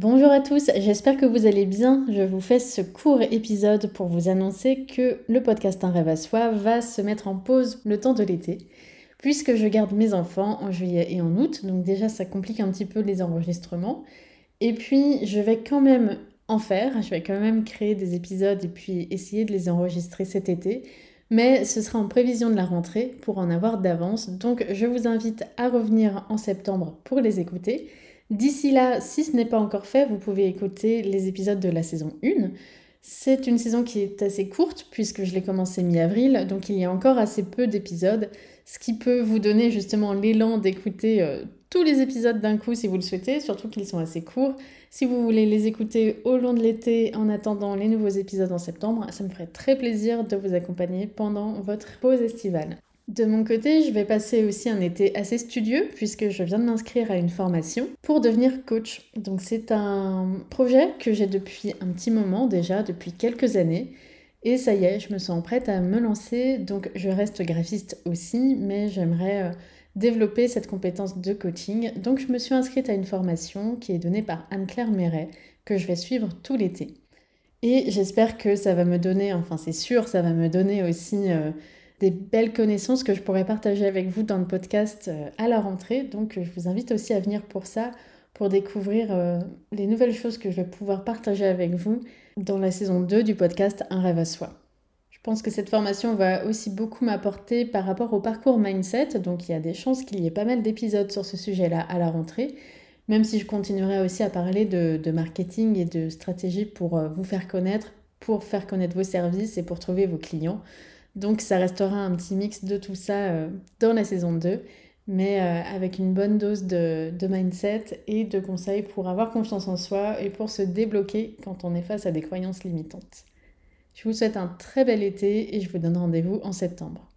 Bonjour à tous, j'espère que vous allez bien. Je vous fais ce court épisode pour vous annoncer que le podcast Un rêve à soi va se mettre en pause le temps de l'été, puisque je garde mes enfants en juillet et en août, donc déjà ça complique un petit peu les enregistrements. Et puis je vais quand même en faire, je vais quand même créer des épisodes et puis essayer de les enregistrer cet été, mais ce sera en prévision de la rentrée pour en avoir d'avance, donc je vous invite à revenir en septembre pour les écouter. D'ici là, si ce n'est pas encore fait, vous pouvez écouter les épisodes de la saison 1. C'est une saison qui est assez courte puisque je l'ai commencé mi-avril, donc il y a encore assez peu d'épisodes, ce qui peut vous donner justement l'élan d'écouter euh, tous les épisodes d'un coup si vous le souhaitez, surtout qu'ils sont assez courts. Si vous voulez les écouter au long de l'été en attendant les nouveaux épisodes en septembre, ça me ferait très plaisir de vous accompagner pendant votre pause estivale. De mon côté, je vais passer aussi un été assez studieux puisque je viens de m'inscrire à une formation pour devenir coach. Donc c'est un projet que j'ai depuis un petit moment déjà, depuis quelques années. Et ça y est, je me sens prête à me lancer. Donc je reste graphiste aussi, mais j'aimerais euh, développer cette compétence de coaching. Donc je me suis inscrite à une formation qui est donnée par Anne-Claire Méret que je vais suivre tout l'été. Et j'espère que ça va me donner, enfin c'est sûr, ça va me donner aussi... Euh, des belles connaissances que je pourrais partager avec vous dans le podcast euh, à la rentrée. Donc je vous invite aussi à venir pour ça, pour découvrir euh, les nouvelles choses que je vais pouvoir partager avec vous dans la saison 2 du podcast Un rêve à soi. Je pense que cette formation va aussi beaucoup m'apporter par rapport au parcours mindset, donc il y a des chances qu'il y ait pas mal d'épisodes sur ce sujet-là à la rentrée, même si je continuerai aussi à parler de, marketing et de stratégie pour euh, vous faire connaître, pour faire connaître vos services et pour trouver vos clients. Donc ça restera un petit mix de tout ça euh, dans la saison 2, mais euh, avec une bonne dose de, de, mindset et de conseils pour avoir confiance en soi et pour se débloquer quand on est face à des croyances limitantes. Je vous souhaite un très bel été et je vous donne rendez-vous en septembre.